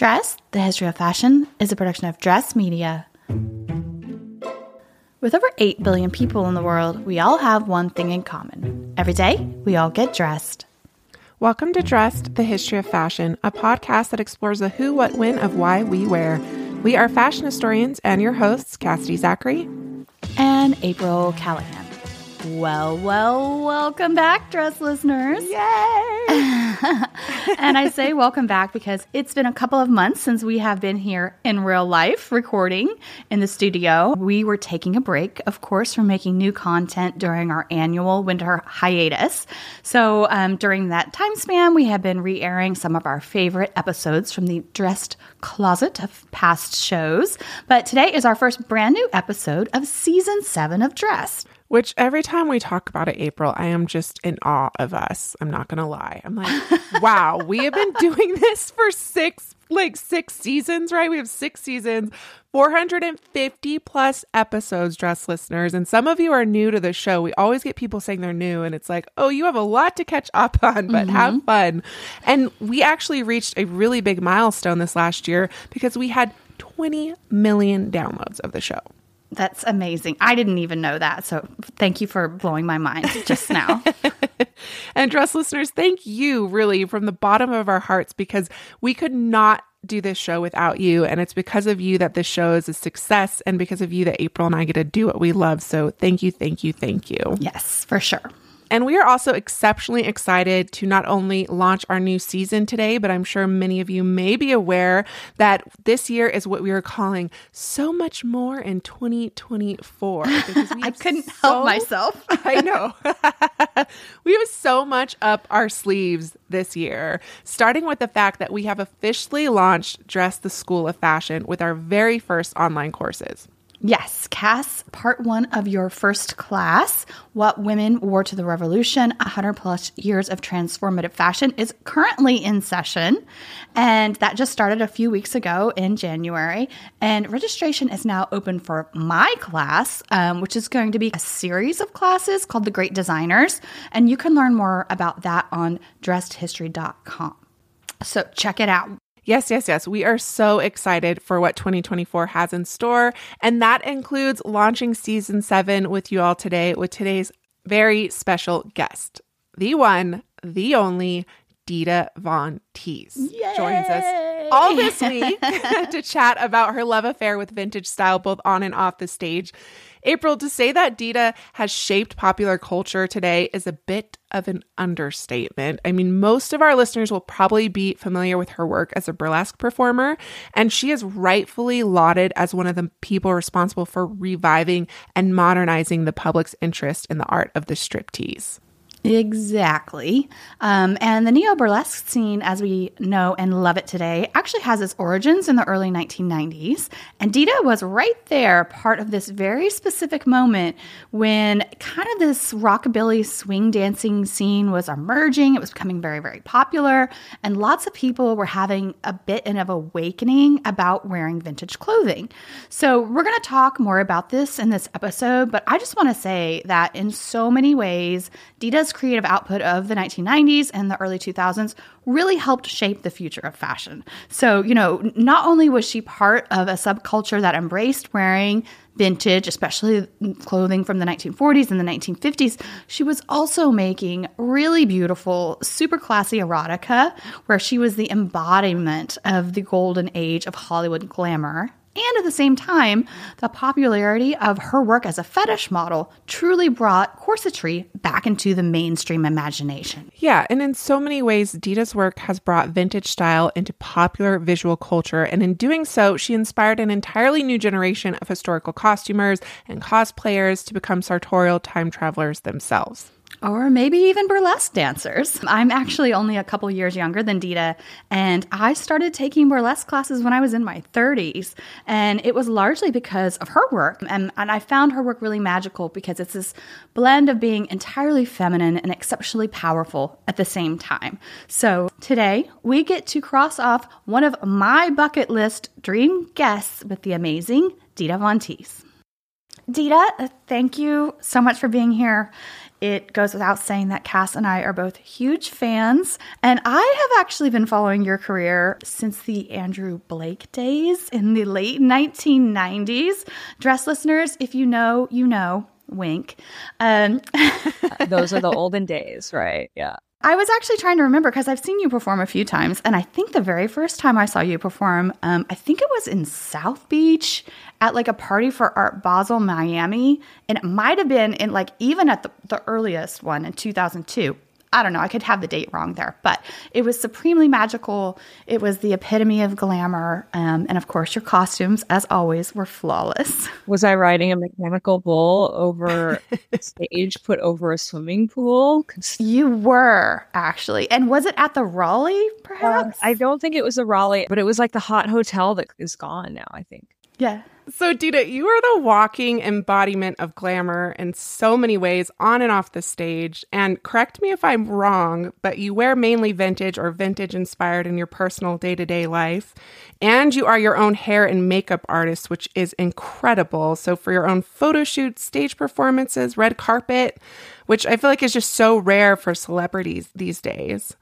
Dress, the history of fashion, is a production of Dress Media. With over 8 billion people in the world, we all have one thing in common. Every day, we all get dressed. Welcome to Dressed, the History of Fashion, a podcast that explores the who, what, when of why we wear. We are fashion historians and your hosts, Cassidy Zachary and April Callahan. Well, well, welcome back, dress listeners. Yay! and I say welcome back because it's been a couple of months since we have been here in real life recording in the studio. We were taking a break, of course, from making new content during our annual winter hiatus. So um, during that time span, we have been re airing some of our favorite episodes from the dressed closet of past shows. But today is our first brand new episode of season seven of Dressed. Which every time we talk about it, April, I am just in awe of us. I'm not going to lie. I'm like, wow, we have been doing this for six, like six seasons, right? We have six seasons, 450 plus episodes, dress listeners. And some of you are new to the show. We always get people saying they're new, and it's like, oh, you have a lot to catch up on, but mm-hmm. have fun. And we actually reached a really big milestone this last year because we had 20 million downloads of the show. That's amazing. I didn't even know that. So thank you for blowing my mind just now. and dress listeners, thank you really from the bottom of our hearts because we could not do this show without you. And it's because of you that this show is a success and because of you that April and I get to do what we love. So thank you, thank you, thank you. Yes, for sure. And we are also exceptionally excited to not only launch our new season today, but I'm sure many of you may be aware that this year is what we are calling so much more in 2024. I couldn't so, help myself. I know. we have so much up our sleeves this year, starting with the fact that we have officially launched Dress the School of Fashion with our very first online courses. Yes, Cass, part one of your first class, What Women Wore to the Revolution 100 plus years of transformative fashion, is currently in session. And that just started a few weeks ago in January. And registration is now open for my class, um, which is going to be a series of classes called The Great Designers. And you can learn more about that on dressedhistory.com. So check it out. Yes, yes, yes. We are so excited for what 2024 has in store. And that includes launching season seven with you all today with today's very special guest, the one, the only Dita Von Teese joins us all this week to chat about her love affair with vintage style, both on and off the stage. April, to say that Dita has shaped popular culture today is a bit of an understatement. I mean, most of our listeners will probably be familiar with her work as a burlesque performer, and she is rightfully lauded as one of the people responsible for reviving and modernizing the public's interest in the art of the striptease. Exactly. Um, and the neo burlesque scene, as we know and love it today, actually has its origins in the early 1990s. And Dita was right there, part of this very specific moment when kind of this rockabilly swing dancing scene was emerging. It was becoming very, very popular. And lots of people were having a bit of awakening about wearing vintage clothing. So we're going to talk more about this in this episode. But I just want to say that in so many ways, Dita's creative output of the 1990s and the early 2000s really helped shape the future of fashion. So, you know, not only was she part of a subculture that embraced wearing vintage, especially clothing from the 1940s and the 1950s, she was also making really beautiful, super classy erotica, where she was the embodiment of the golden age of Hollywood glamour and at the same time, the popularity of her work as a fetish model truly brought corsetry back into the mainstream imagination. Yeah, and in so many ways, Dita's work has brought vintage style into popular visual culture. And in doing so, she inspired an entirely new generation of historical costumers and cosplayers to become sartorial time travelers themselves or maybe even burlesque dancers. I'm actually only a couple years younger than Dita, and I started taking burlesque classes when I was in my 30s. And it was largely because of her work. And, and I found her work really magical because it's this blend of being entirely feminine and exceptionally powerful at the same time. So today, we get to cross off one of my bucket list dream guests with the amazing Dita Von Teese. Dita, thank you so much for being here. It goes without saying that Cass and I are both huge fans. And I have actually been following your career since the Andrew Blake days in the late 1990s. Dress listeners, if you know, you know. Wink. Um, Those are the olden days, right? Yeah. I was actually trying to remember because I've seen you perform a few times, and I think the very first time I saw you perform, um, I think it was in South Beach at like a party for Art Basel, Miami, and it might have been in like even at the, the earliest one in 2002. I don't know, I could have the date wrong there, but it was supremely magical. It was the epitome of glamour. Um, and of course, your costumes, as always, were flawless. Was I riding a mechanical bull over stage put over a swimming pool? You were actually. And was it at the Raleigh, perhaps? Uh, I don't think it was the Raleigh, but it was like the hot hotel that is gone now, I think. Yeah. So, Dita, you are the walking embodiment of glamour in so many ways on and off the stage. And correct me if I'm wrong, but you wear mainly vintage or vintage inspired in your personal day to day life. And you are your own hair and makeup artist, which is incredible. So, for your own photo shoots, stage performances, red carpet, which I feel like is just so rare for celebrities these days.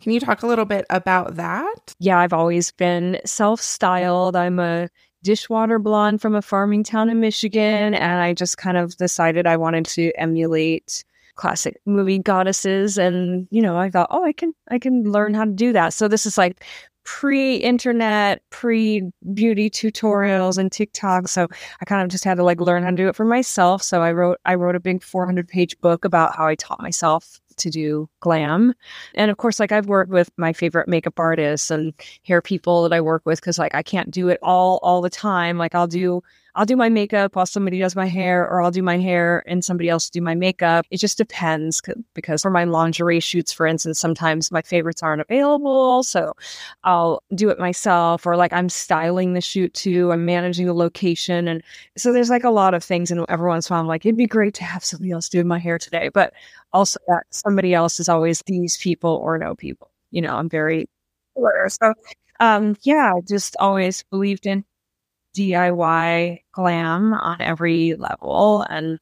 Can you talk a little bit about that? Yeah, I've always been self styled. I'm a dishwater blonde from a farming town in Michigan. And I just kind of decided I wanted to emulate classic movie goddesses. And, you know, I thought, oh, I can, I can learn how to do that. So this is like pre-internet, pre-beauty tutorials and TikTok. So I kind of just had to like learn how to do it for myself. So I wrote I wrote a big 400 page book about how I taught myself to do glam. And of course, like I've worked with my favorite makeup artists and hair people that I work with because like I can't do it all all the time. Like I'll do I'll do my makeup while somebody does my hair, or I'll do my hair and somebody else do my makeup. It just depends because for my lingerie shoots, for instance, sometimes my favorites aren't available. So I'll do it myself, or like I'm styling the shoot too. I'm managing the location. And so there's like a lot of things. And every once in a while, I'm like, it'd be great to have somebody else do my hair today. But also that somebody else is always these people or no people. You know, I'm very. So um yeah, just always believed in DIY glam on every level. And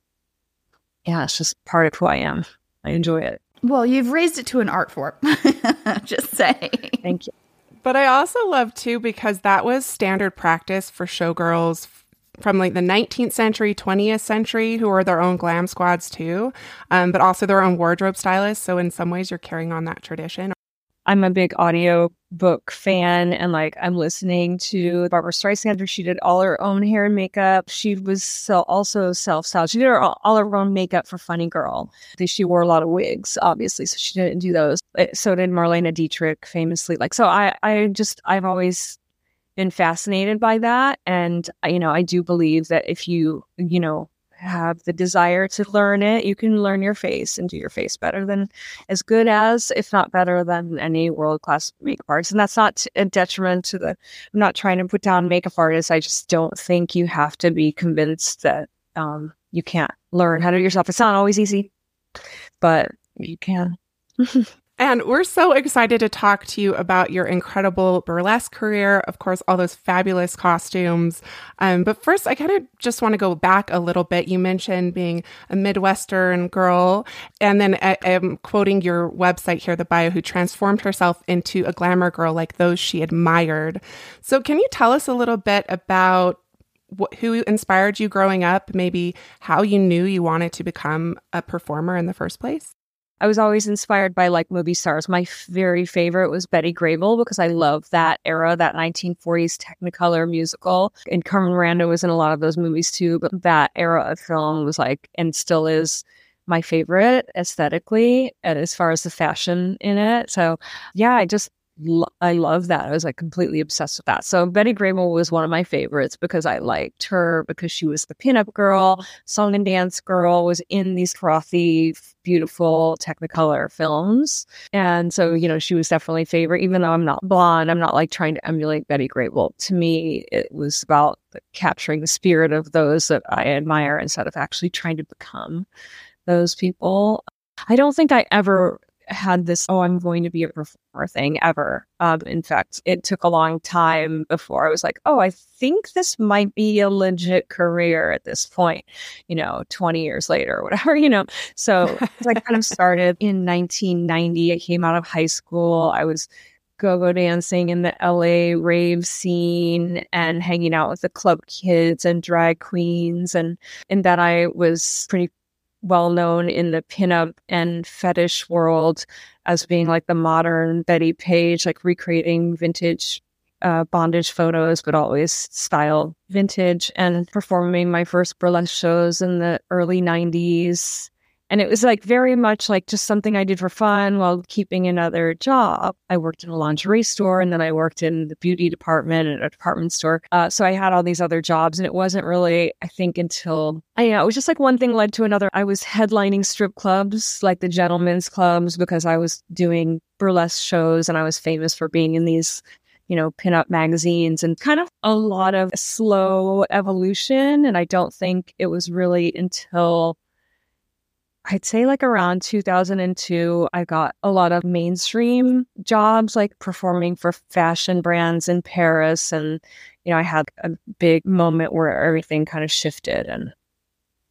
yeah, it's just part of who I am. I enjoy it. Well, you've raised it to an art form. just say. Thank you. But I also love too because that was standard practice for showgirls from like the 19th century, 20th century, who are their own glam squads too, um, but also their own wardrobe stylists. So in some ways, you're carrying on that tradition. I'm a big audio book fan and like I'm listening to Barbra Streisand. She did all her own hair and makeup. She was so also self styled. She did her, all her own makeup for Funny Girl. She wore a lot of wigs, obviously, so she didn't do those. Uh, so did Marlene Dietrich, famously. Like so, I I just I've always been fascinated by that, and you know I do believe that if you you know have the desire to learn it, you can learn your face and do your face better than as good as, if not better than any world class makeup artist. And that's not a detriment to the, I'm not trying to put down makeup artists. I just don't think you have to be convinced that um, you can't learn how to do yourself. It's not always easy, but you can. And we're so excited to talk to you about your incredible burlesque career. Of course, all those fabulous costumes. Um, but first, I kind of just want to go back a little bit. You mentioned being a Midwestern girl, and then I, am quoting your website here, the bio, who transformed herself into a glamour girl like those she admired. So, can you tell us a little bit about wh- who inspired you growing up? Maybe how you knew you wanted to become a performer in the first place? I was always inspired by like movie stars. My very favorite was Betty Grable because I love that era, that 1940s Technicolor musical. And Carmen Miranda was in a lot of those movies too. But that era of film was like, and still is my favorite aesthetically and as far as the fashion in it. So yeah, I just I love that. I was like completely obsessed with that. So Betty Grable was one of my favorites because I liked her because she was the pinup girl, song and dance girl, was in these frothy, beautiful Technicolor films. And so, you know, she was definitely a favorite, even though I'm not blonde. I'm not like trying to emulate Betty Grable. To me, it was about capturing the spirit of those that I admire instead of actually trying to become those people. I don't think I ever had this, oh, I'm going to be a performer thing ever. Um, in fact, it took a long time before I was like, oh, I think this might be a legit career at this point, you know, 20 years later or whatever, you know. So I kind of started in 1990. I came out of high school. I was go-go dancing in the LA rave scene and hanging out with the club kids and drag queens and and that I was pretty well known in the pinup and fetish world as being like the modern Bettie Page, like recreating vintage uh, bondage photos, but always style vintage and performing my first burlesque shows in the early 90s. And it was like very much like just something I did for fun while keeping another job. I worked in a lingerie store and then I worked in the beauty department at a department store. Uh, so I had all these other jobs. And it wasn't really, I think, until I it was just like one thing led to another. I was headlining strip clubs, like the gentlemen's clubs, because I was doing burlesque shows and I was famous for being in these you know, pinup magazines and kind of a lot of slow evolution. And I don't think it was really until I'd say like around 2002, I got a lot of mainstream jobs, like performing for fashion brands in Paris. And, you know, I had a big moment where everything kind of shifted and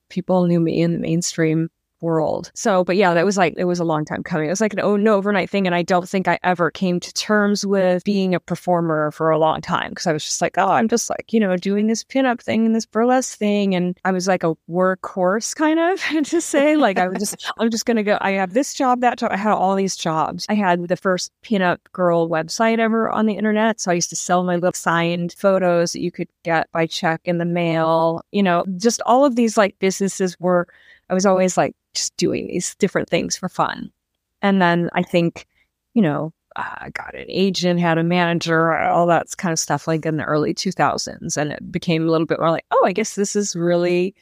people knew me in the mainstream world. So, but yeah, that was like, it was a long time coming. It was like an, oh, no overnight thing. And I don't think I ever came to terms with being a performer for a long time because I was just like, oh, I'm just like, you know, doing this pinup thing and this burlesque thing. And I was like a workhorse kind of to say, like, I was just, I'm just going to go, I have this job, that job. I had all these jobs. I had the first pinup girl website ever on the internet. So I used to sell my little signed photos that you could get by check in the mail. You know, just all of these like businesses were, I was always like, just doing these different things for fun. And then I think, you know, I got an agent, had a manager, all that kind of stuff like in the early 2000s. And it became a little bit more like, oh, I guess this is really,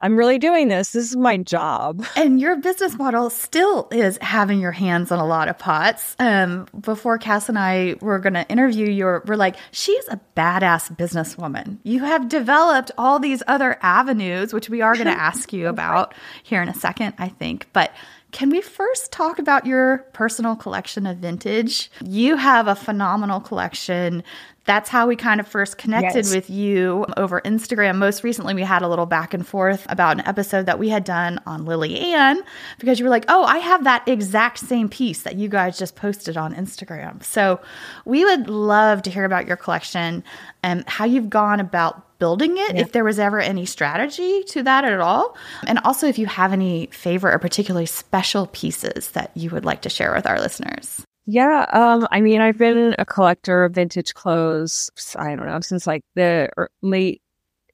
I'm really doing this. This is my job. And your business model still is having your hands on a lot of pots. Um, before Cass and I were going to interview you, we're like, she's a badass businesswoman. You have developed all these other avenues, which we are going to ask you about here in a second, I think. But can we first talk about your personal collection of vintage? You have a phenomenal collection that's how we kind of first connected yes. with you over Instagram. Most recently, we had a little back and forth about an episode that we had done on Lilli Ann because you were like, oh, I have that exact same piece that you guys just posted on Instagram. So we would love to hear about your collection and how you've gone about building it, yeah. if there was ever any strategy to that at all. And also, if you have any favorite or particularly special pieces that you would like to share with our listeners. Yeah, um, I mean, I've been a collector of vintage clothes. I don't know since like the late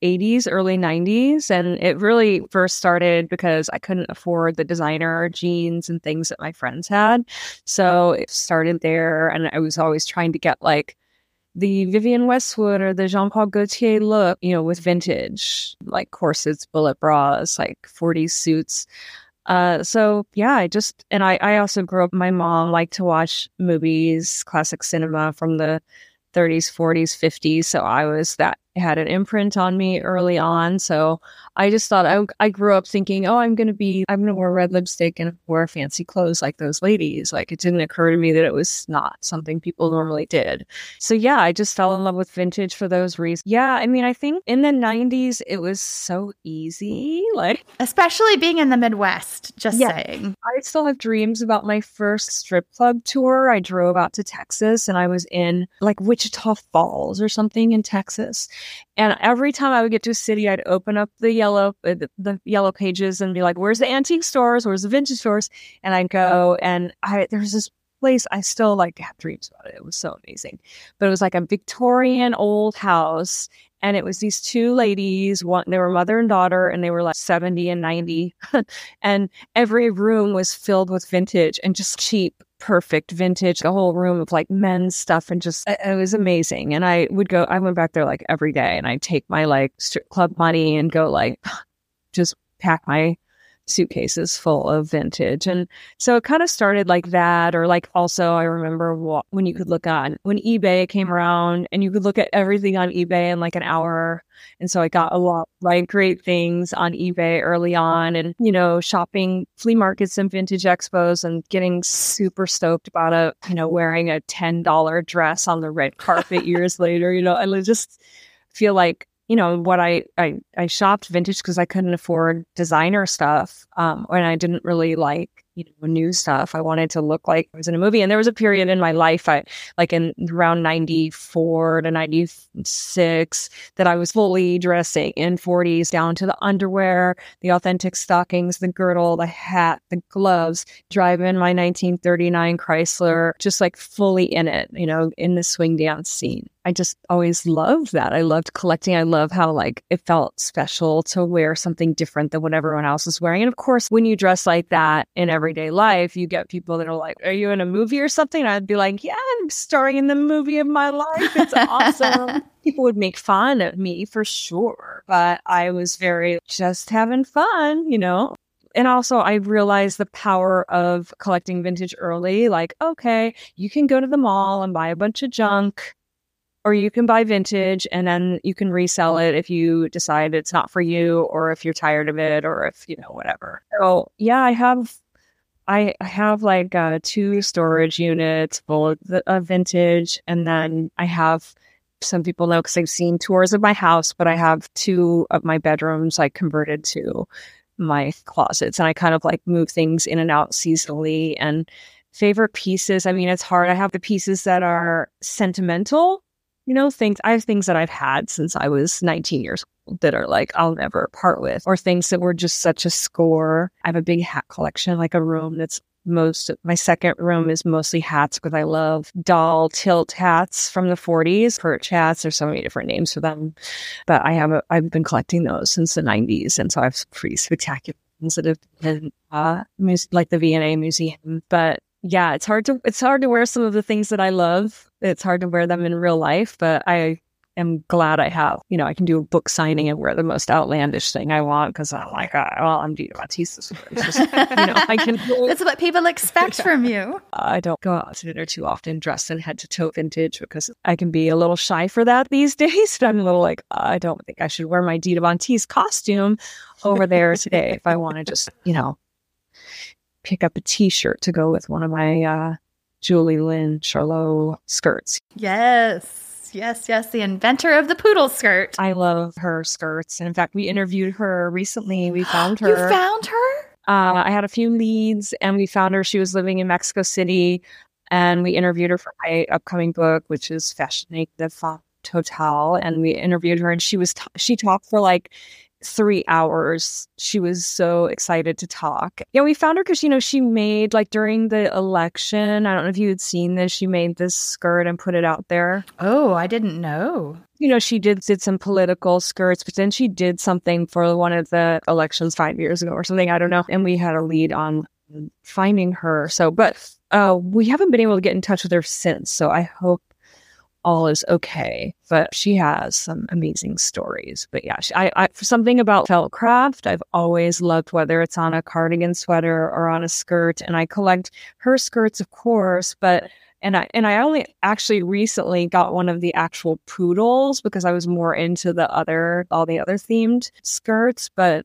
80s, early 90s. And it really first started because I couldn't afford the designer jeans and things that my friends had. So it started there. And I was always trying to get like the Vivienne Westwood or the Jean Paul Gaultier look, you know, with vintage, like corsets, bullet bras, like 40s suits. Uh, so yeah, I just and I I also grew up. My mom liked to watch movies, classic cinema from the 30s, 40s, 50s. So I was that had an imprint on me early on. So I just thought I, I grew up thinking, oh, I'm going to be, I'm going to wear red lipstick and wear fancy clothes like those ladies. Like it didn't occur to me that it was not something people normally did. So yeah, I just fell in love with vintage for those reasons. Yeah, I mean, I think in the 90s, it was so easy. Like, especially being in the Midwest, just yeah, saying. I still have dreams about my first strip club tour. I drove out to Texas and I was in like Wichita Falls or something in Texas. And every time I would get to a city, I'd open up the yellow uh, the, the, yellow pages and be like, "Where's the antique stores? Where's the vintage stores?" And I'd go, and I there's this place I still like have dreams about it. It was so amazing, but it was like a Victorian old house, and it was these two ladies. One they were mother and daughter, and they were like seventy and ninety, and every room was filled with vintage and just cheap perfect vintage, a whole room of like men's stuff and just it was amazing. And I would go I went back there like every day and I'd take my like strip club money and go like just pack my suitcases full of vintage. And so it kind of started like that. Or like also, I remember when you could look on when eBay came around and you could look at everything on eBay in like an hour. And so I got a lot like great things on eBay early on and, you know, shopping flea markets and vintage expos and getting super stoked about a, you know, wearing a $10 dress on the red carpet years later, you know, and just feel like you know what I I I shopped vintage because I couldn't afford designer stuff, um, and I didn't really like you know new stuff. I wanted to look like I was in a movie, and there was a period in my life, I like in around ninety four to ninety six, that I was fully dressing in forties down to the underwear, the authentic stockings, the girdle, the hat, the gloves, driving my nineteen thirty nine Chrysler, just like fully in it, you know, in the swing dance scene. I just always loved that. I loved collecting. I love how like it felt special to wear something different than what everyone else is wearing. And of course, when you dress like that in everyday life, you get people that are like, "Are you in a movie or something?" I'd be like, "Yeah, I'm starring in the movie of my life. It's awesome." people would make fun of me for sure, but I was very just having fun, you know and also I realized the power of collecting vintage early. Like, okay, you can go to the mall and buy a bunch of junk or you can buy vintage and then you can resell it if you decide it's not for you or if you're tired of it or if you know whatever so yeah i have i have like uh, two storage units full of, vintage and then i have some people know because they've seen tours of my house but i have two of my bedrooms like converted to my closets and i kind of like move things in and out seasonally and favorite pieces i mean it's hard i have the pieces that are sentimental you know, things I have things that I've had since I was 19 years that are like I'll never part with, or things that were just such a score. I have a big hat collection, like a room that's most my second room is mostly hats because I love doll tilt hats from the 40s, perch hats. There's so many different names for them, but I have a, I've been collecting those since the 90s, and so I have some pretty spectacular ones that have been uh, like the V&A Museum. But yeah, it's hard to it's hard to wear some of the things that I love. It's hard to wear them in real life, but I am glad I have. You know, I can do a book signing and wear the most outlandish thing I want because I'm like, oh, well, I'm Dita Von Teese. Just, you know, I can. That's what people expect from you. I don't go out to dinner too often dressed in head to toe vintage because I can be a little shy for that these days. But I'm a little like, I don't think I should wear my Dita Teese costume over there today if I want to just, you know, pick up a t-shirt to go with one of my uh, Juli Lynne Charlot skirts. Yes. Yes, yes, the inventor of the poodle skirt. I love her skirts. And in fact, we interviewed her recently. We found her. you found her? Uh, I had a few leads and we found her. She was living in Mexico City and we interviewed her for my upcoming book, which is Fashion the Femme Fatale. And we interviewed her and she was, t- she talked for like three hours. She was so excited to talk. Yeah, we found her because, you know, she made like during the election, I don't know if you had seen this, she made this skirt and put it out there. Oh, I didn't know. You know, she did did some political skirts, but then she did something for one of the elections five years ago or something. I don't know. And we had a lead on finding her. So, but uh, we haven't been able to get in touch with her since. So I hope all is okay. But she has some amazing stories. But yeah, she, I, I for something about felt craft. I've always loved whether it's on a cardigan sweater or on a skirt, and I collect her skirts, of course, but. And I and I only actually recently got one of the actual poodles because I was more into the other all the other themed skirts. But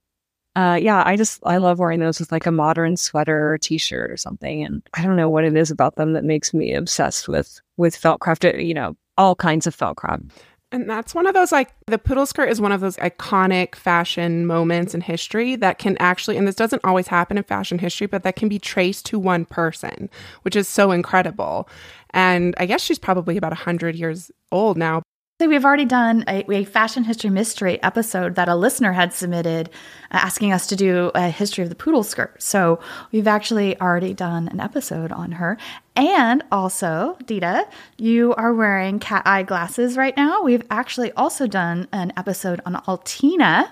uh, yeah, I just I love wearing those with like a modern sweater or t-shirt or something, and I don't know what it is about them that makes me obsessed with with felt crafted. You know, all kinds of felt Velcro. And that's one of those like the poodle skirt is one of those iconic fashion moments in history that can actually, and this doesn't always happen in fashion history, but that can be traced to one person, which is so incredible. And I guess she's probably about 100 years old now. So we've already done a, a, fashion history mystery episode that a listener had submitted uh, asking us to do a history of the poodle skirt. So we've actually already done an episode on her. And also, Dita, you are wearing cat eye glasses right now. We've actually also done an episode on Altina,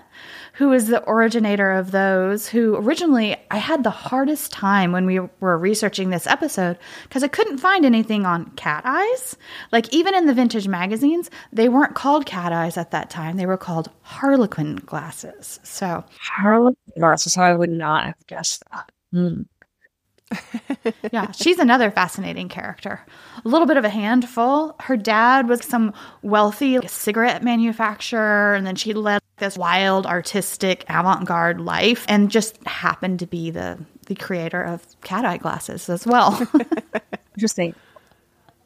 who is the originator of those, who originally I had the hardest time when we were researching this episode because I couldn't find anything on cat eyes. Like, even in the vintage magazines, they weren't called cat eyes at that time, they were called harlequin glasses. So, harlequin glasses, I would not have guessed that. Mm yeah, she's another fascinating character. A little bit of a handful. Her dad was some wealthy cigarette manufacturer, and then she led this wild, artistic, avant garde life and just happened to be the, the creator of cat eye glasses as well. Interesting.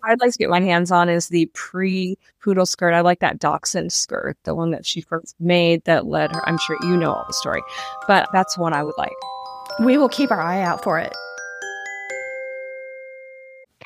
I'd like to get my hands on is the pre poodle skirt. I like that dachshund skirt, the one that she first made that led her. I'm sure you know all the story, but that's one I would like. We will keep our eye out for it.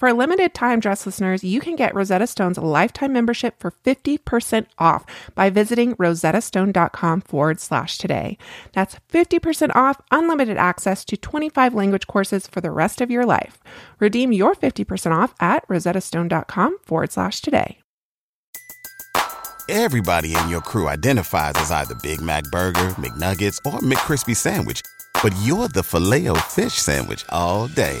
For a limited time, dress listeners, you can get Rosetta Stone's lifetime membership for 50% off by visiting rosettastone.com forward slash today. That's 50% off unlimited access to 25 language courses for the rest of your life. Redeem your 50% off at rosettastone.com forward slash today. Everybody in your crew identifies as either Big Mac Burger, McNuggets, or McCrispy Sandwich, but you're the filet fish Sandwich all day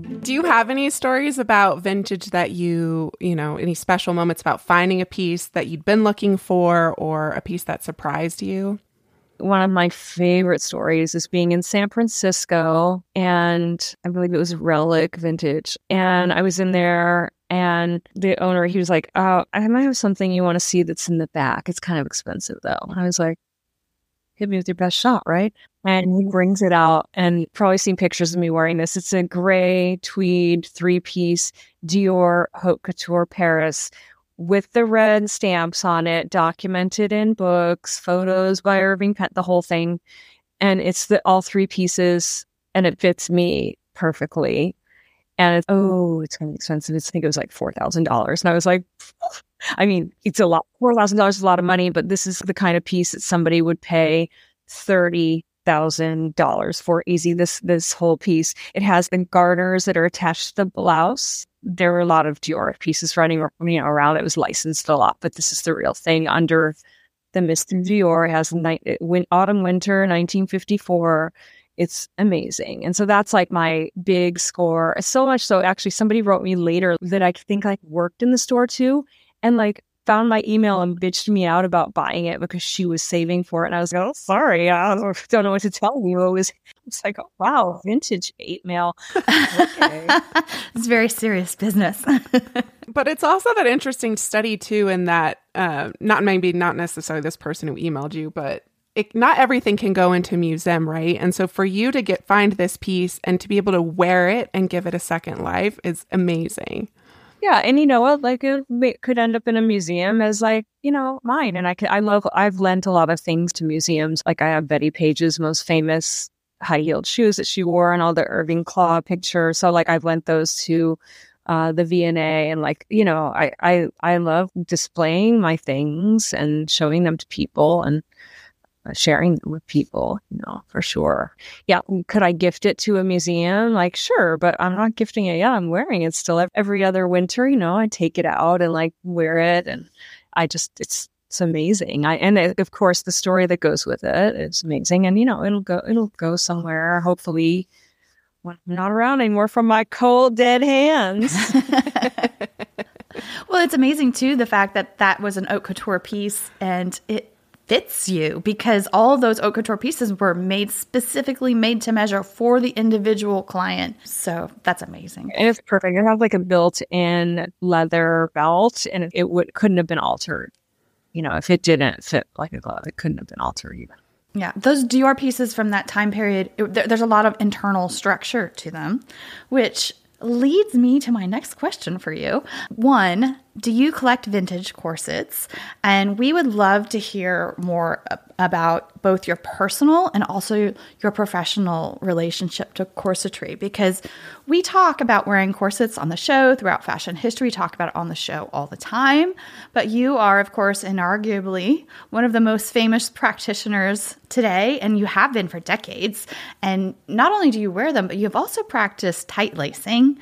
Do you have any stories about vintage that you, you know, any special moments about finding a piece that you'd been looking for or a piece that surprised you? One of my favorite stories is being in San Francisco, and I believe it was Relic Vintage. And I was in there, and the owner, he was like, Oh, I might have something you want to see that's in the back. It's kind of expensive, though. I was like, hit me with your best shot, right? And he brings it out and probably seen pictures of me wearing this. It's a gray tweed three piece Dior Haute Couture Paris with the red stamps on it, documented in books, photos by Irving Penn, the whole thing. And it's the all three pieces and it fits me perfectly. And it's, oh, it's to be expensive. It's, I think it was like $4,000. And I was like, I mean, it's a lot. $4,000 is a lot of money, but this is the kind of piece that somebody would pay 30 thousand dollars for easy this this whole piece it has the garters that are attached to the blouse there were a lot of dior pieces running you know, around it was licensed a lot but this is the real thing under the mr dior it has night autumn winter 1954 it's amazing. And so that's like my big score. So much so, actually, somebody wrote me later that I think like worked in the store too. And like found my email and bitched me out about buying it because she was saving for it. And I was like, oh, sorry. I don't know what to tell you. It was, it's like, oh, wow, vintage hate mail. Okay. it's very serious business. but it's also that interesting study, too, in that, uh, not maybe not necessarily this person who emailed you, but it, not everything can go into a museum, right? And so for you to get find this piece and to be able to wear it and give it a second life is amazing. Yeah, and you know what? Like it could end up in a museum as like you know mine. And I could I love I've lent a lot of things to museums. Like I have Bettie Page's most famous high heeled shoes that she wore and all the Irving Klaw pictures. So like I've lent those to uh, the V&A and like you know I I I love displaying my things and showing them to people and Uh, sharing them with people, you know, for sure. Yeah. Could I gift it to a museum? Like, sure, but I'm not gifting it. Yeah, I'm wearing it still every other winter. You know, I take it out and like wear it. And I just, it's, it's amazing. I, and it, of course, the story that goes with it is amazing. And, you know, it'll go, it'll go somewhere, hopefully, when I'm not around anymore from my cold, dead hands. well, it's amazing too the fact that that was an haute couture piece and it fits you because all those haute couture pieces were made specifically made to measure for the individual client. So that's amazing. And it's perfect. It has like a built-in leather belt, and it would couldn't have been altered. You know, if it didn't fit like a glove, it couldn't have been altered even. Yeah, those Dior pieces from that time period, it, there, there's a lot of internal structure to them, which leads me to my next question for you. One, do you collect vintage corsets? And we would love to hear more about both your personal and also your professional relationship to corsetry because we talk about wearing corsets on the show throughout fashion history, We talk about it on the show all the time. But you are, of course, inarguably one of the most famous practitioners today, and you have been for decades. And not only do you wear them, but you've also practiced tight lacing.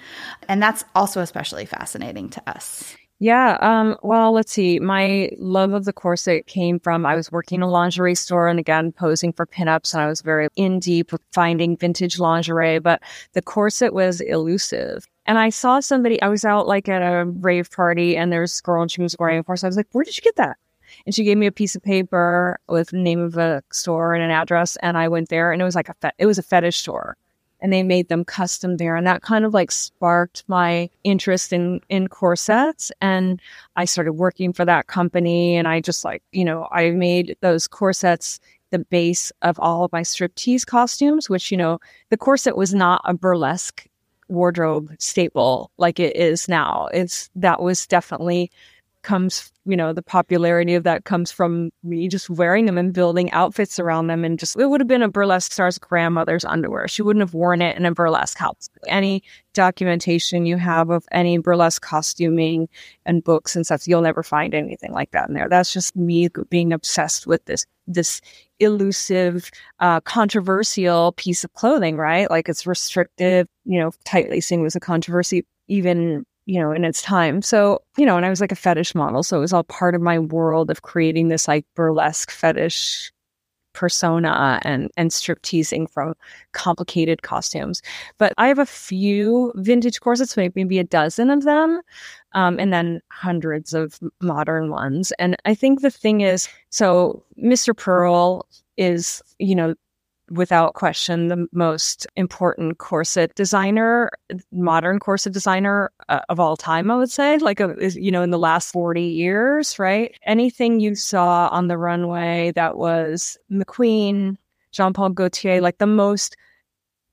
And that's also especially fascinating to us. Yeah. Um, well, let's see. My love of the corset came from I was working in a lingerie store and again posing for pinups, and I was very in deep with finding vintage lingerie, but the corset was elusive. And I saw somebody, I was out like at a rave party and there's a girl and she was wearing a corset. I was like, where did you get that? And she gave me a piece of paper with the name of a store and an address. And I went there and it was like a, fe- it was a fetish store and they made them custom there. And that kind of like sparked my interest in, in corsets. And I started working for that company. And I just like, you know, I made those corsets the base of all of my striptease costumes, which, you know, the corset was not a burlesque wardrobe staple like it is now. It's that was definitely comes, you know, the popularity of that comes from me just wearing them and building outfits around them. And just, it would have been a burlesque star's grandmother's underwear. She wouldn't have worn it in a burlesque house. Any documentation you have of any burlesque costuming and books and stuff, you'll never find anything like that in there. That's just me being obsessed with this, this elusive, uh, controversial piece of clothing, right? Like it's restrictive, you know, tight lacing was a controversy even you know, in its time. So, you know, and I was like a fetish model. So it was all part of my world of creating this like burlesque fetish persona and and strip teasing from complicated costumes. But I have a few vintage corsets, maybe a dozen of them, um, and then hundreds of modern ones. And I think the thing is, so Mr. Pearl is, you know, without question the most important corset designer, modern corset designer uh, of all time, I would say, like, a, uh, you know, in the last 40 years, right? Anything you saw on the runway that was McQueen, Jean Paul Gaultier, like the most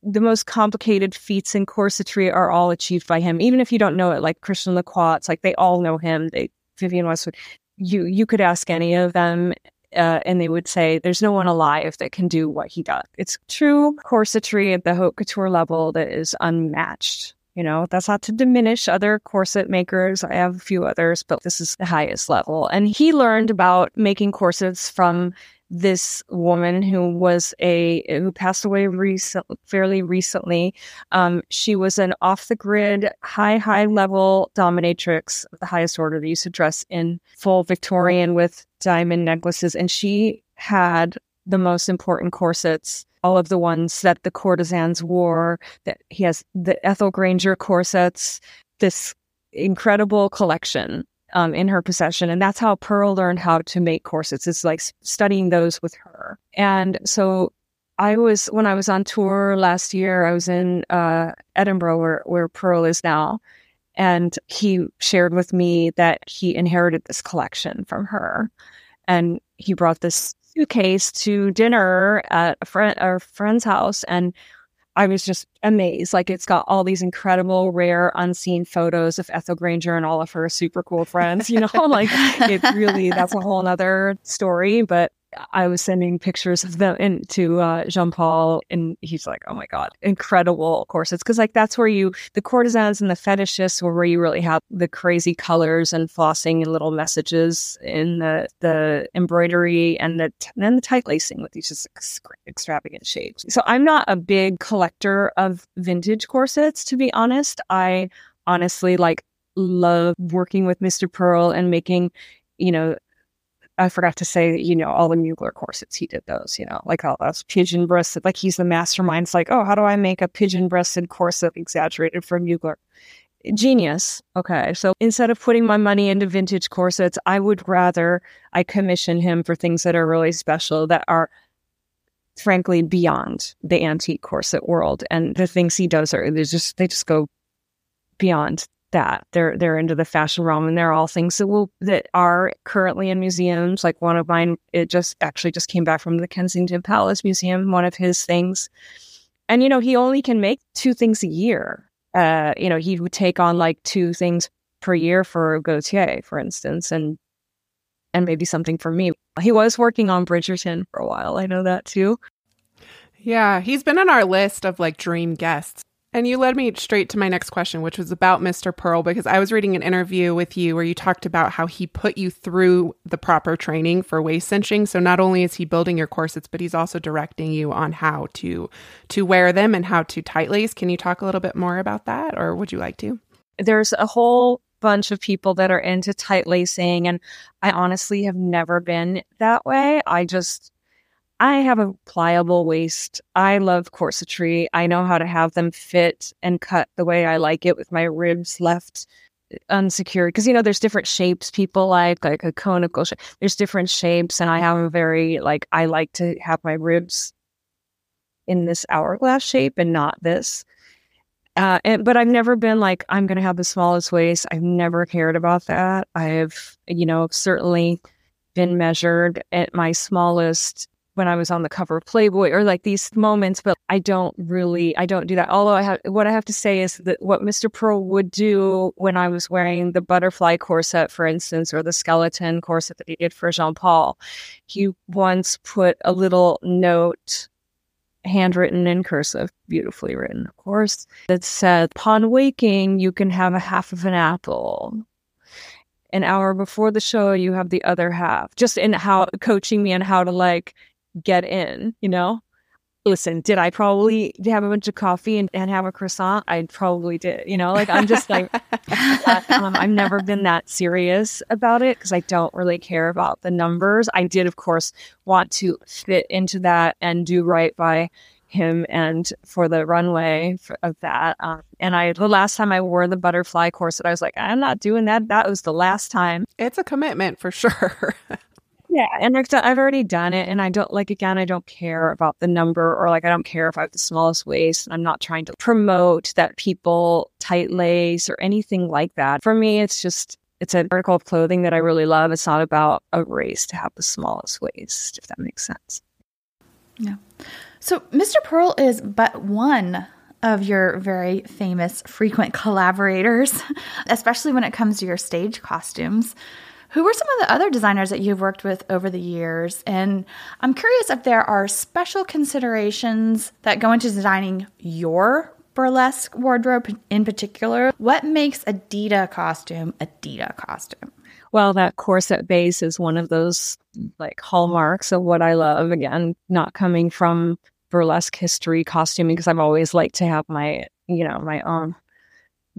the most complicated feats in corsetry are all achieved by him. Even if you don't know it, like Christian Lacroix, it's like they all know him. They Vivienne Westwood. You you could ask any of them uh, and they would say there's no one alive that can do what he does. It's true corsetry at the haute couture level that is unmatched. You know, that's not to diminish other corset makers. I have a few others, but this is the highest level. And he learned about making corsets from this woman who was a who passed away recent, fairly recently. Um, she was an off the grid, high high level dominatrix of the highest order. They used to dress in full Victorian with diamond necklaces, and she had the most important corsets. All of the ones that the courtesans wore. That he has the Ethel Granger corsets. This incredible collection um, in her possession. And that's how Pearl learned how to make corsets. It's like studying those with her. And so I was, when I was on tour last year, I was in uh, Edinburgh where, where Pearl is now. And he shared with me that he inherited this collection from her. And he brought this suitcase to dinner at a friend, our friend's house. And I was just amazed. Like it's got all these incredible, rare, unseen photos of Ethel Granger and all of her super cool friends. You know, like it really that's a whole other story. But I was sending pictures of them and to uh, Jean Paul, and he's like, "Oh my god, incredible corsets!" Because like that's where you the courtesans and the fetishists were where you really have the crazy colors and flossing and little messages in the the embroidery and the and then the tight lacing with these just extravagant shapes. So I'm not a big collector of vintage corsets, to be honest. I honestly like love working with Mr. Pearl and making, you know, I forgot to say, you know, all the Mugler corsets, he did those, you know, like all those pigeon breasted, like he's the mastermind. It's like, oh, how do I make a pigeon breasted corset exaggerated from Mugler? Genius. Okay. So instead of putting my money into vintage corsets, I would rather I commission him for things that are really special that are frankly beyond the antique corset world. And the things he does are they just they just go beyond that. They're they're into the fashion realm, and they're all things that will that are currently in museums. Like one of mine, it just actually just came back from the Kensington Palace Museum. One of his things, and you know he only can make two things a year. Uh, you know he would take on like two things per year for Gaultier, for instance, and and maybe something for me. He was working on Bridgerton for a while. I know that too. Yeah, he's been on our list of like dream guests. And you led me straight to my next question, which was about Mr. Pearl, because I was reading an interview with you where you talked about how he put you through the proper training for waist cinching. So not only is he building your corsets, but he's also directing you on how to to wear them and how to tight lace. Can you talk a little bit more about that, or would you like to? There's a whole bunch of people that are into tight lacing, and I honestly have never been that way. I just I have a pliable waist. I love corsetry. I know how to have them fit and cut the way I like it with my ribs left uh, unsecured. Because, you know, there's different shapes people like, like a conical shape. There's different shapes. And I have a very, like, I like to have my ribs in this hourglass shape and not this. Uh, and, but I've never been like, I'm going to have the smallest waist. I've never cared about that. I have, you know, certainly been measured at my smallest when I was on the cover of Playboy or like these moments, but I don't really, I don't do that. Although I have, what I have to say is that what Mr. Pearl would do when I was wearing the butterfly corset, for instance, or the skeleton corset that he did for Jean Paul, he once put a little note handwritten in cursive, beautifully written, of course, that said, upon waking, you can have a half of an apple an hour before the show you have the other half just in how coaching me on how to like get in, you know? Listen, did I probably have a bunch of coffee and, and have a croissant? I probably did, you know? Like, I'm just like, um, I've never been that serious about it because I don't really care about the numbers. I did, of course, want to fit into that and do right by him and for the runway of that. Um, and I, the last time I wore the butterfly corset, I was like, I'm not doing that. That was the last time. It's a commitment for sure. Yeah, and I've already done it, and I don't like again. I don't care about the number, or like I don't care if I have the smallest waist. I'm not trying to promote that people tight lace or anything like that. For me, it's just it's an article of clothing that I really love. It's not about a race to have the smallest waist, if that makes sense. Yeah. So Mr. Pearl is but one of your very famous frequent collaborators, especially when it comes to your stage costumes. Who are some of the other designers that you've worked with over the years? And I'm curious if there are special considerations that go into designing your burlesque wardrobe in particular. What makes a Dita costume a Dita costume? Well, that corset base is one of those like hallmarks of what I love. Again, not coming from burlesque history costuming because I've always liked to have my, you know, my own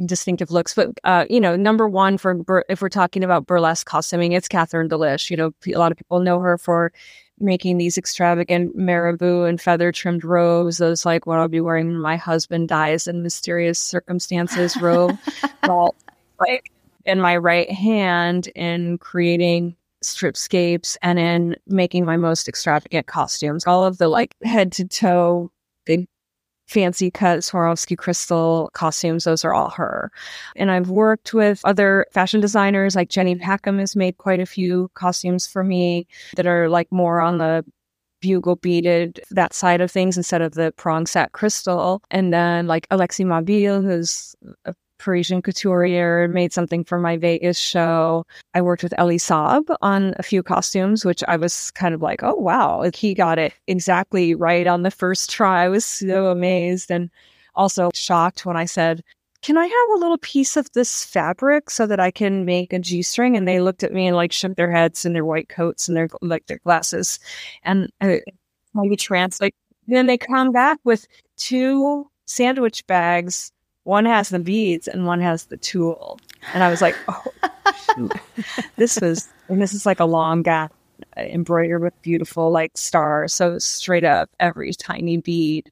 distinctive looks. But uh, you know, number one for bur- if we're talking about burlesque costuming, it's Catherine D'Lish. You know, a lot of people know her for making these extravagant marabou and feather trimmed robes. Those like what I'll be wearing when my husband dies in mysterious circumstances robe. but like in my right hand in creating stripscapes and in making my most extravagant costumes. All of the like head to toe big fancy cut Swarovski crystal costumes. Those are all her. And I've worked with other fashion designers like Jenny Packham has made quite a few costumes for me that are like more on the bugle beaded that side of things instead of the prong set crystal. And then like Alexis Mabille, who's a Parisian couturier, made something for my Vegas show. I worked with Elie Saab on a few costumes, which I was kind of like, oh, wow, he got it exactly right on the first try. I was so amazed and also shocked when I said, can I have a little piece of this fabric so that I can make a G string? And they looked at me and like shook their heads in their white coats and their like their glasses. And I translate. Then they come back with two sandwich bags one has the beads and one has the tulle. And I was like, oh, this was, and this is like a long gap embroidered with beautiful like stars. So straight up every tiny bead.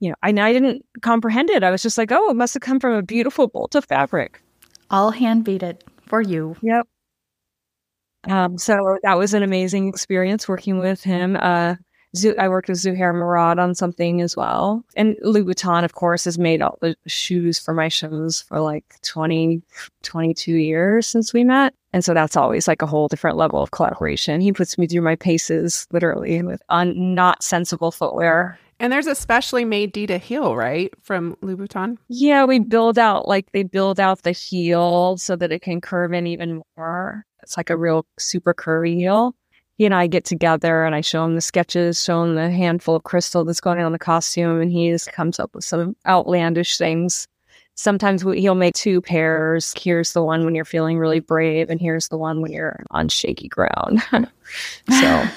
You know, I, I didn't comprehend it. I was just like, oh, it must have come from a beautiful bolt of fabric. All hand beaded for you. Yep. Um, so that was an amazing experience working with him. Uh, I worked with Zuhair Murad on something as well. And Louboutin, of course, has made all the shoes for my shows for like 20, 22 years since we met. And so that's always like a whole different level of collaboration. He puts me through my paces literally with un- not sensible footwear. And there's a specially made Dita heel, right? From Louboutin? Yeah, we build out like they build out the heel so that it can curve in even more. It's like a real super curvy heel he and I get together and I show him the sketches, show him the handful of crystal that's going on the costume, and he just comes up with some outlandish things. Sometimes he'll make two pairs. Here's the one when you're feeling really brave, and here's the one when you're on shaky ground. so.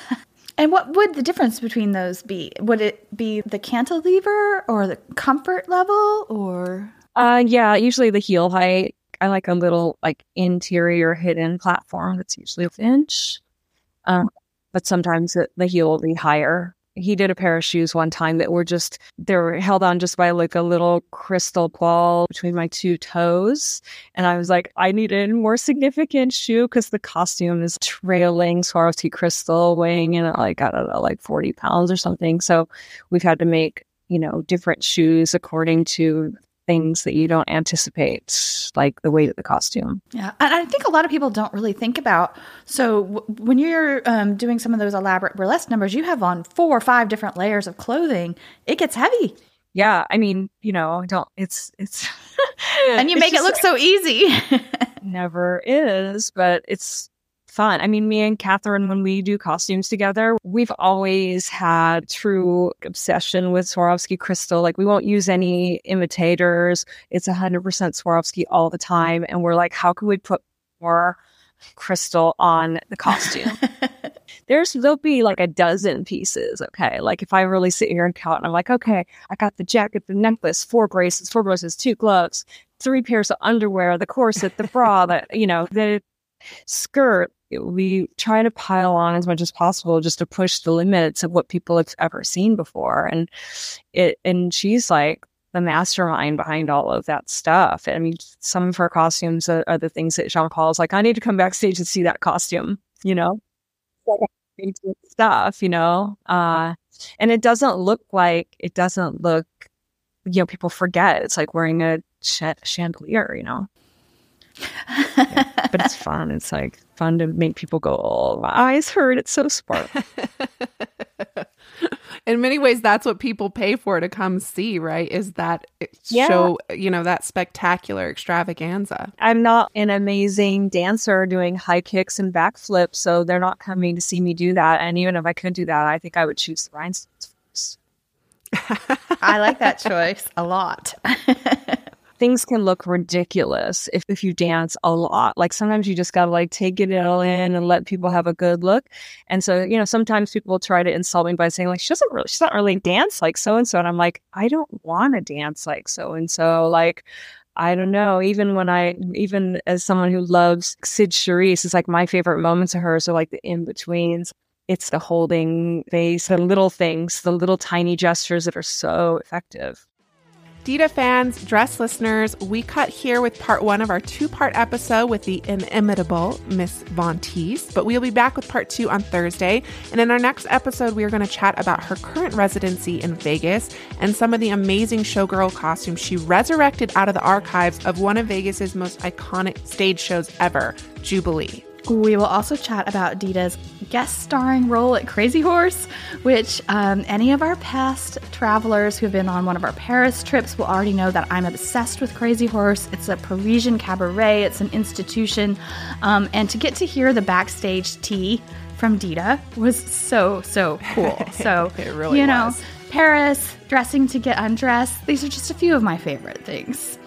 And what would the difference between those be? Would it be the cantilever or the comfort level or? Uh, yeah, usually the heel height. I like a little like interior hidden platform that's usually an inch. Um, but sometimes it, the heel will be higher. He did a pair of shoes one time that were just they were held on just by like a little crystal ball between my two toes, and I was like, I need a more significant shoe because the costume is trailing Swarovski crystal, weighing in at like I don't know, like forty pounds or something. So we've had to make you know different shoes according to things that you don't anticipate, like the weight of the costume. Yeah. And I think a lot of people don't really think about. So w- when you're um, doing some of those elaborate burlesque numbers, you have on four or five different layers of clothing. It gets heavy. Yeah. I mean, you know, don't, it's, it's, and you make it look so easy. never is, but it's, fun. I mean, me and Catherine, when we do costumes together, we've always had true obsession with Swarovski crystal. Like, we won't use any imitators. It's 100% Swarovski all the time. And we're like, how can we put more crystal on the costume? There's, there'll be like a dozen pieces. Okay. Like, if I really sit here and count, and I'm like, okay, I got the jacket, the necklace, four bracelets, four bracelets, two gloves, three pairs of underwear, the corset, the bra, that, you know, the skirt, we try to pile on as much as possible just to push the limits of what people have ever seen before. And it, and she's like the mastermind behind all of that stuff. I mean, some of her costumes are, are the things that Jean Paul's like, I need to come backstage and see that costume, you know? stuff, you know? Uh, and it doesn't look like, it doesn't look, you know, people forget it's like wearing a ch- chandelier, you know? Yeah. But it's fun. It's like fun to make people go, "Oh, my eyes hurt." It's so smart. In many ways, that's what people pay for to come see, right? Is that eh, yeah. show, you know, that spectacular extravaganza. I'm not an amazing dancer doing high kicks and backflips, so they're not coming to see me do that. And even if I could do that, I think I would choose the rhinestones I like that choice a lot things can look ridiculous if, if you dance a lot. Like sometimes you just gotta like take it all in and let people have a good look. And so, you know, sometimes people try to insult me by saying like, she doesn't really, she's not really dance like so and so. And I'm like, I don't want to dance like so and so. Like, I don't know. Even when I, even as someone who loves Cyd Charisse, it's like my favorite moments of hers are like the in betweens. It's the holding face, the little things, the little tiny gestures that are so effective. Dita fans, dress listeners, we cut here with part one of our two part episode with the inimitable Miss Von Teese, but we'll be back with part two on Thursday. And in our next episode, we are going to chat about her current residency in Vegas and some of the amazing showgirl costumes she resurrected out of the archives of one of Vegas's most iconic stage shows ever, Jubilee. We will also chat about Dita's guest starring role at Crazy Horse, which um, any of our past travelers who have been on one of our Paris trips will already know that I'm obsessed with Crazy Horse. It's a Parisian cabaret, it's an institution. Um, and to get to hear the backstage tea from Dita was so, so cool. So, really you know, was. Paris, dressing to get undressed, these are just a few of my favorite things.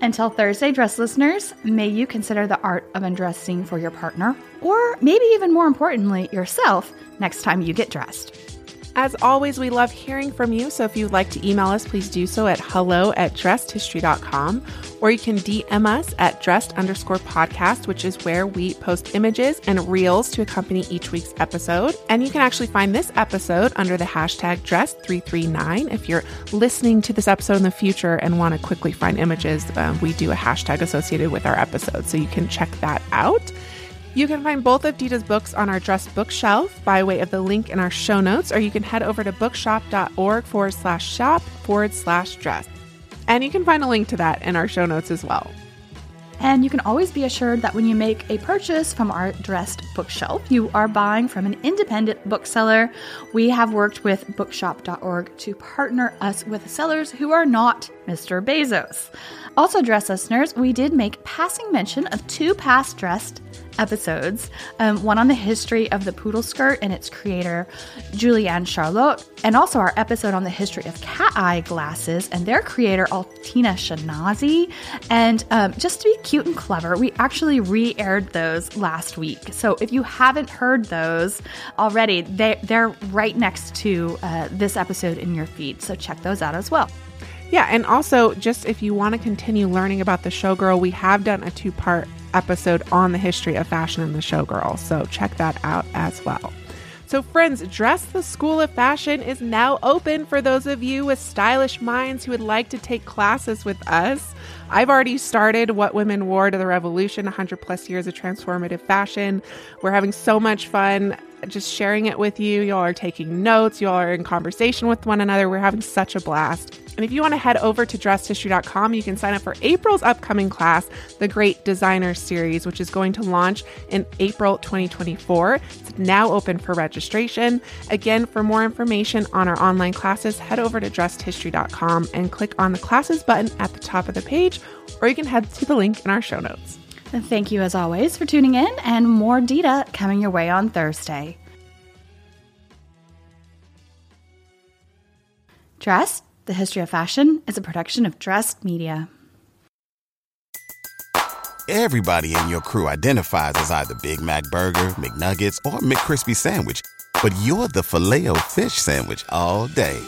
Until Thursday, dress listeners, may you consider the art of undressing for your partner, or maybe even more importantly, yourself, next time you get dressed. As always, we love hearing from you. So if you'd like to email us, please do so at hello at dressedhistory.com or you can DM us at dressed underscore podcast, which is where we post images and reels to accompany each week's episode. And you can actually find this episode under the hashtag dressed339. If you're listening to this episode in the future and want to quickly find images, um, we do a hashtag associated with our episode. So you can check that out. You can find both of Dita's books on our Dress bookshelf by way of the link in our show notes, or you can head over to bookshop.org forward slash shop forward slash dress. And you can find a link to that in our show notes as well. And you can always be assured that when you make a purchase from our dressed bookshelf, you are buying from an independent bookseller. We have worked with bookshop.org to partner us with sellers who are not Mr. Bezos. Also, dress listeners, we did make passing mention of two past dressed episodes um, one on the history of the poodle skirt and its creator, Juli Lynne Charlot, and also our episode on the history of cat eye glasses and their creator, Altina Schinasi. And um, just to be cute and clever, we actually re aired those last week. So if you haven't heard those already, they, they're right next to uh, this episode in your feed. So check those out as well. Yeah, and also just if you want to continue learning about the showgirl, we have done a two part episode on the history of fashion and the showgirl. So check that out as well. So, friends, Dress the School of Fashion is now open for those of you with stylish minds who would like to take classes with us. I've already started What Women Wore to the Revolution 100 plus years of transformative fashion. We're having so much fun just sharing it with you. Y'all are taking notes, y'all are in conversation with one another. We're having such a blast. And if you want to head over to dressedhistory.com, you can sign up for April's upcoming class, the Great Designer Series, which is going to launch in April 2024. It's now open for registration. Again, for more information on our online classes, head over to dressedhistory.com and click on the classes button at the top of the page, or you can head to the link in our show notes. And thank you, as always, for tuning in, and more Dita coming your way on Thursday. Dressed, the history of fashion, is a production of Dressed Media. Everybody in your crew identifies as either Big Mac Burger, McNuggets, or McCrispy Sandwich. But you're the filet fish Sandwich all day.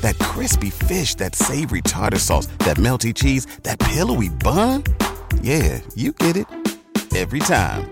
That crispy fish, that savory tartar sauce, that melty cheese, that pillowy bun. Yeah, you get it. Every time.